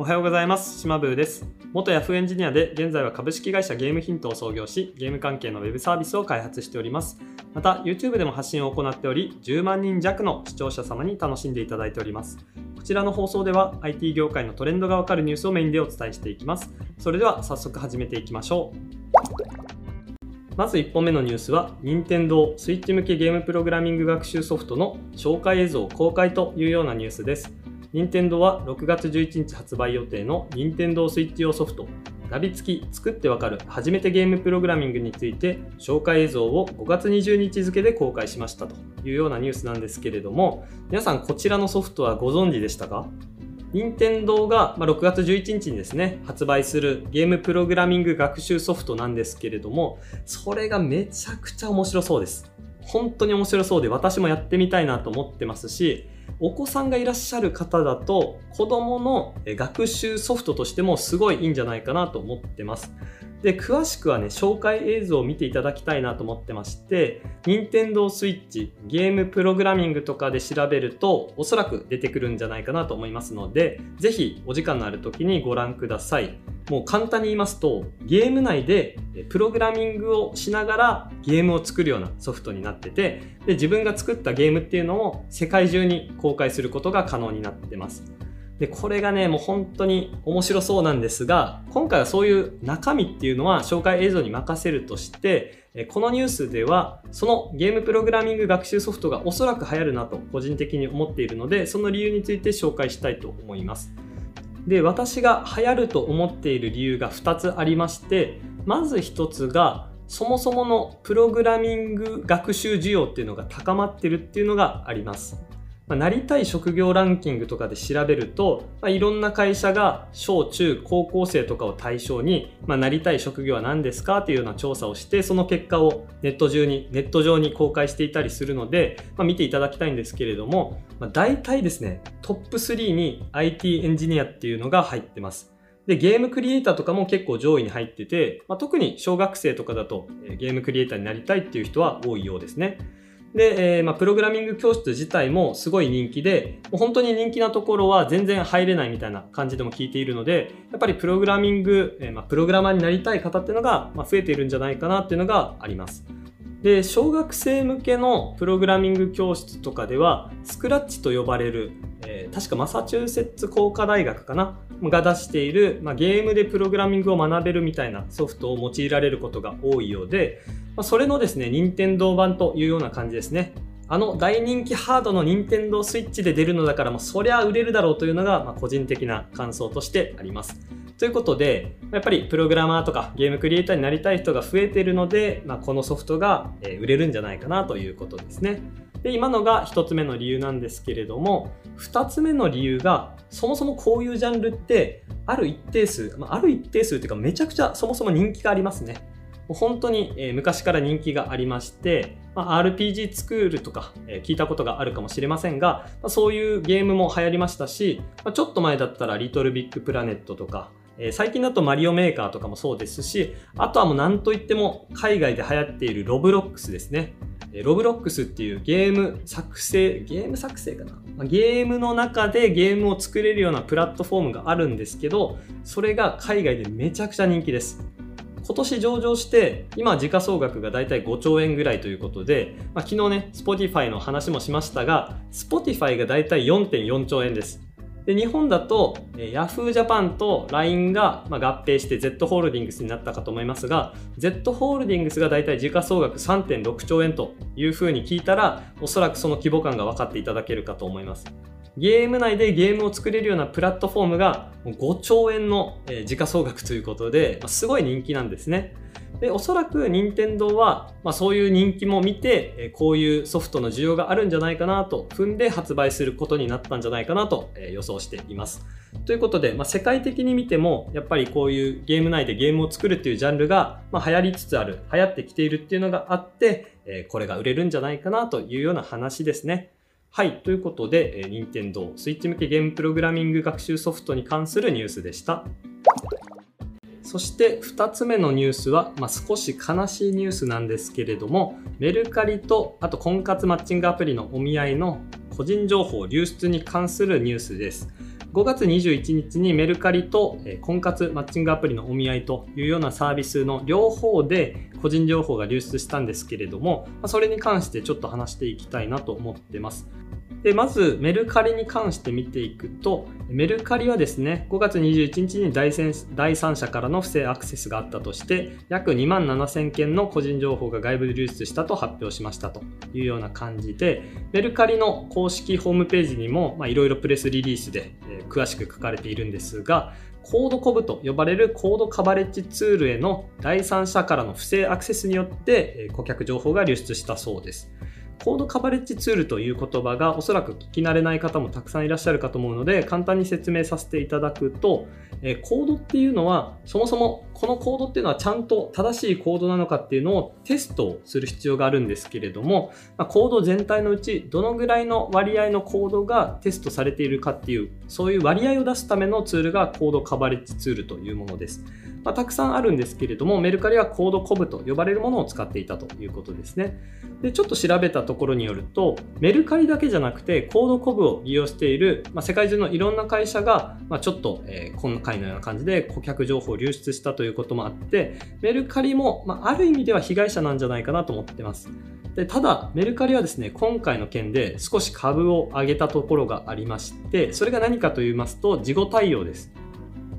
おはようございます。島ブーです。元ヤフーエンジニアで現在は株式会社ゲームヒントを創業しゲーム関係のウェブサービスを開発しております。また YouTube でも発信を行っており10万人弱の視聴者様に楽しんでいただいております。こちらの放送では IT 業界のトレンドがわかるニュースをメインでお伝えしていきます。それでは早速始めていきましょう。まず1本目のニュースは、任天堂 Switch 向けゲームプログラミング学習ソフトの紹介映像公開というようなニュースです。任天堂は6月11日発売予定の任天堂スイッチ用ソフトナビ付き作ってわかる初めてゲームプログラミングについて紹介映像を5月20日付で公開しましたというようなニュースなんですけれども皆さんこちらのソフトはご存知でしたか？任天堂が6月11日にですね、発売するゲームプログラミング学習ソフトなんですけれども、それがめちゃくちゃ面白そうです。本当に面白そうで私もやってみたいなと思ってますし、お子さんがいらっしゃる方だと子供の学習ソフトとしてもすごいいいんじゃないかなと思ってます。で、詳しくはね、紹介映像を見ていただきたいなと思ってまして、任天堂 switch ゲームプログラミングとかで調べると、おそらく出てくるんじゃないかなと思いますので、ぜひお時間のある時にご覧ください。もう簡単に言いますと、ゲーム内でプログラミングをしながらゲームを作るようなソフトになってて、で自分が作ったゲームっていうのを世界中に公開することが可能になってます。で、これがね、もう本当に面白そうなんですが、今回はそういう中身っていうのは紹介映像に任せるとして、このニュースでは、そのゲームプログラミング学習ソフトがおそらく流行るなと個人的に思っているので、その理由について紹介したいと思います。で、私が流行ると思っている理由が2つありまして、まず1つが、そもそものプログラミング学習需要っていうのが高まってるっていうのがあります。まあ、なりたい職業ランキングとかで調べると、まあ、いろんな会社が小中高校生とかを対象に、まあ、なりたい職業は何ですかというような調査をして、その結果をネット中に、ネット上に公開していたりするので、まあ、見ていただきたいんですけれども、まあ、大体ですね、トップ3に IT エンジニアっていうのが入ってます。で、ゲームクリエイターとかも結構上位に入ってて、まあ、特に小学生とかだとゲームクリエイターになりたいっていう人は多いようですね。で、えー、まあ、プログラミング教室自体もすごい人気で、もう本当に人気なところは全然入れないみたいな感じでも聞いているので、やっぱりプログラミング、えー、まあ、プログラマーになりたい方っていうのが、まあ、増えているんじゃないかなっていうのがあります。で、小学生向けのプログラミング教室とかでは、スクラッチと呼ばれる、えー、確かマサチューセッツ工科大学かなが出している、まあ、ゲームでプログラミングを学べるみたいなソフトを用いられることが多いようで、ま、それのですね、任天堂版というような感じですね。あの大人気ハードの任天堂 switch で出るのだからもうそりゃ売れるだろうというのが、ま、個人的な感想としてあります。ということで、やっぱりプログラマーとかゲームクリエイターになりたい人が増えているので、まあ、このソフトが売れるんじゃないかなということですね。で、今のが1つ目の理由なんですけれども、2つ目の理由が、そもそもこういうジャンルって、ある一定数、まあ、ある一定数っていうかめちゃくちゃそもそも人気がありますね。本当に、え昔から人気がありまして、ま、RPG スクールとか、え聞いたことがあるかもしれませんが、ま、そういうゲームも流行りましたし、ま、ちょっと前だったらリトルビッグプラネットとか、え最近だとマリオメーカーとかもそうですし、あとはもう何といっても海外で流行っているロブロックスですね。ロブロックスっていうゲーム作成、ゲーム作成かな？ゲームの中でゲームを作れるようなプラットフォームがあるんですけど、それが海外でめちゃくちゃ人気です。今年上場して、今時価総額がだいたい5兆円ぐらいということで、まあ、昨日ね、Spotify の話もしましたが、Spotify がだいたい4.4兆円です。で、日本だと、Yahoo Japan と LINE が、ま合併して Z ホールディングスになったかと思いますが、Z ホールディングスがだいたい時価総額3.6兆円というふうに聞いたら、おそらくその規模感が分かっていただけるかと思います。ゲーム内でゲームを作れるようなプラットフォームが5兆円の時価総額ということで、すごい人気なんですね。で、おそらく任天堂は、まあ、そういう人気も見て、こういうソフトの需要があるんじゃないかなと踏んで発売することになったんじゃないかなと予想しています。ということで、まあ、世界的に見ても、やっぱりこういうゲーム内でゲームを作るっていうジャンルが、まあ、流行りつつある、流行ってきているっていうのがあって、これが売れるんじゃないかなというような話ですね。はい。ということで、えー、任天堂スイッチ向けゲームプログラミング学習ソフトに関するニュースでした。そして2つ目のニュースは、まあ、少し悲しいニュースなんですけれども、メルカリとあと婚活マッチングアプリのお見合いの個人情報流出に関するニュースです。5月21日にメルカリと婚活マッチングアプリのお見合いというようなサービスの両方で個人情報が流出したんですけれども、それに関してちょっと話していきたいなと思ってます。で、まずメルカリに関して見ていくと、メルカリはですね、5月21日に第三者からの不正アクセスがあったとして、約2万7000件の個人情報が外部流出したと発表しましたというような感じで、メルカリの公式ホームページにもいろいろプレスリリースで、詳しく書かれているんですが、コードコブと呼ばれるコードカバレッジツールへの第三者からの不正アクセスによって顧客情報が流出したそうです。コードカバレッジツールという言葉がおそらく聞き慣れない方もたくさんいらっしゃるかと思うので簡単に説明させていただくと、えコードっていうのはそもそもこのコードっていうのはちゃんと正しいコードなのかっていうのをテストする必要があるんですけれども、まコード全体のうちどのぐらいの割合のコードがテストされているかっていうそういう割合を出すためのツールがコードカバレッジツールというものです。まあ、たくさんあるんですけれどもメルカリはコードコブと呼ばれるものを使っていたということですね。でちょっと調べたところによるとメルカリだけじゃなくてコードコブを利用している、まあ、世界中のいろんな会社が、まあ、ちょっと、えー、今回のような感じで顧客情報を流出したということもあってメルカリも、まあ、ある意味では被害者なんじゃないかなと思ってます。でただ、メルカリはですね、今回の件で少し株を上げたところがありまして、それが何かと言いますと、事後対応です。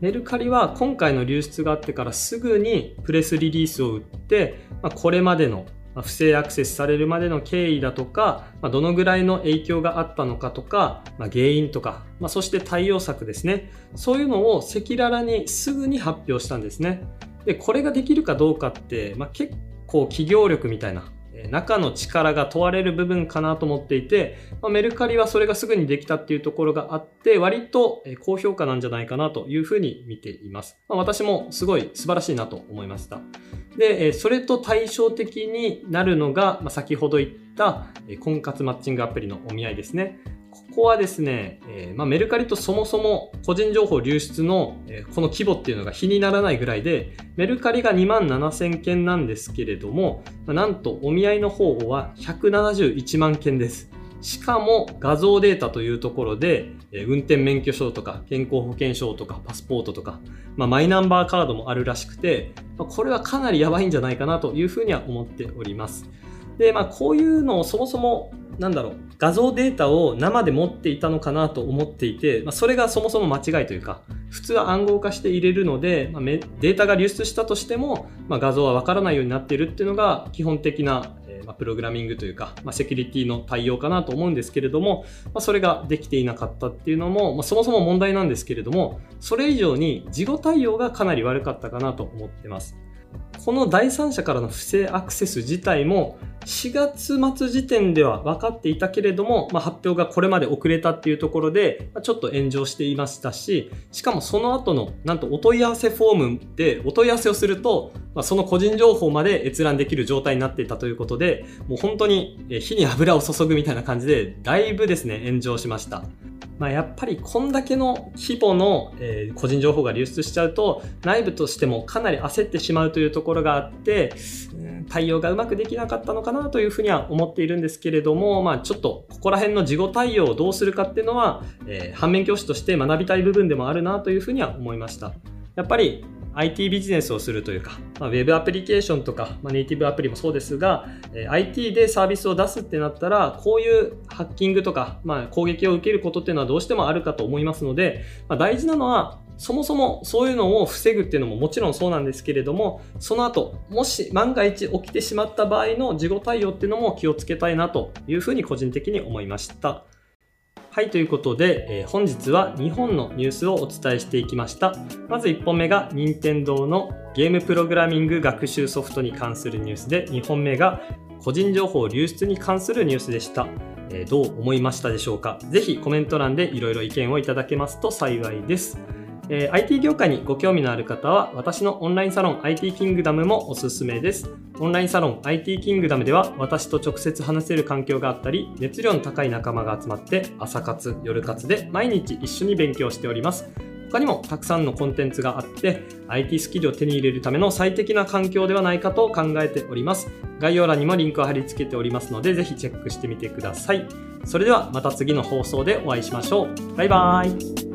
メルカリは今回の流出があってからすぐにプレスリリースを打って、まあ、これまでの不正アクセスされるまでの経緯だとか、まあ、どのぐらいの影響があったのかとか、まあ、原因とか、ま、そして対応策ですね。そういうのを赤裸々にすぐに発表したんですね。で、これができるかどうかって、ま、結構企業力みたいな中の力が問われる部分かなと思っていて、まあ、メルカリはそれがすぐにできたっていうところがあって、割と高評価なんじゃないかなというふうに見ています。まあ、私もすごい素晴らしいなと思いました。で、それと対照的になるのが、先ほど言った婚活マッチングアプリのお見合いですね。ここはですね、えー、まあ、メルカリとそもそも個人情報流出の、えー、この規模っていうのが比にならないぐらいで、メルカリが2万7000件なんですけれども、まあ、なんとお見合いの方法は171万件です。しかも画像データというところで、えー、運転免許証とか健康保険証とかパスポートとか、まあ、マイナンバーカードもあるらしくて、ま、これはかなりやばいんじゃないかなというふうには思っております。で、まあ、こういうのをそもそも、なんだろう、画像データを生で持っていたのかなと思っていて、まあ、それがそもそも間違いというか、普通は暗号化して入れるので、まあ、データが流出したとしても、まあ、画像はわからないようになっているっていうのが基本的な、えー、まあ、プログラミングというか、まあ、セキュリティの対応かなと思うんですけれども、まあ、それができていなかったっていうのも、まあ、そもそも問題なんですけれども、それ以上に事後対応がかなり悪かったかなと思ってます。この第三者からの不正アクセス自体も4月末時点では分かっていたけれども、まあ、発表がこれまで遅れたっていうところで、ちょっと炎上していましたし、しかもその後の、なんとお問い合わせフォームでお問い合わせをすると、まあ、その個人情報まで閲覧できる状態になっていたということで、もう本当に火に油を注ぐみたいな感じで、だいぶですね、炎上しました。まあ、やっぱりこんだけの規模の、え、個人情報が流出しちゃうと内部としてもかなり焦ってしまうというところがあって、対応がうまくできなかったのかなというふうには思っているんですけれども、まあ、ちょっとここら辺の事後対応をどうするかっていうのは、え、反面教師として学びたい部分でもあるなというふうには思いました。やっぱり IT ビジネスをするというか、まあ、ウェブアプリケーションとか、まあ、ネイティブアプリもそうですが、え、IT でサービスを出すってなったら、こういうハッキングとか、まあ、攻撃を受けることっていうのはどうしてもあるかと思いますので、まあ、大事なのは、そもそもそういうのを防ぐっていうのももちろんそうなんですけれども、その後、もし万が一起きてしまった場合の事後対応っていうのも気をつけたいなというふうに個人的に思いました。はい、ということで、えー、本日は2本のニュースをお伝えしていきました。まず1本目が任天堂のゲームプログラミング学習ソフトに関するニュースで、2本目が個人情報流出に関するニュースでした。えー、どう思いましたでしょうかぜひコメント欄でいろいろ意見をいただけますと幸いです。えー、IT 業界にご興味のある方は、私のオンラインサロン IT キングダムもおすすめです。オンラインサロン IT キングダムでは、私と直接話せる環境があったり、熱量の高い仲間が集まって、朝活、夜活で毎日一緒に勉強しております。他にもたくさんのコンテンツがあって、IT スキルを手に入れるための最適な環境ではないかと考えております。概要欄にもリンクを貼り付けておりますので、ぜひチェックしてみてください。それではまた次の放送でお会いしましょう。バイバーイ。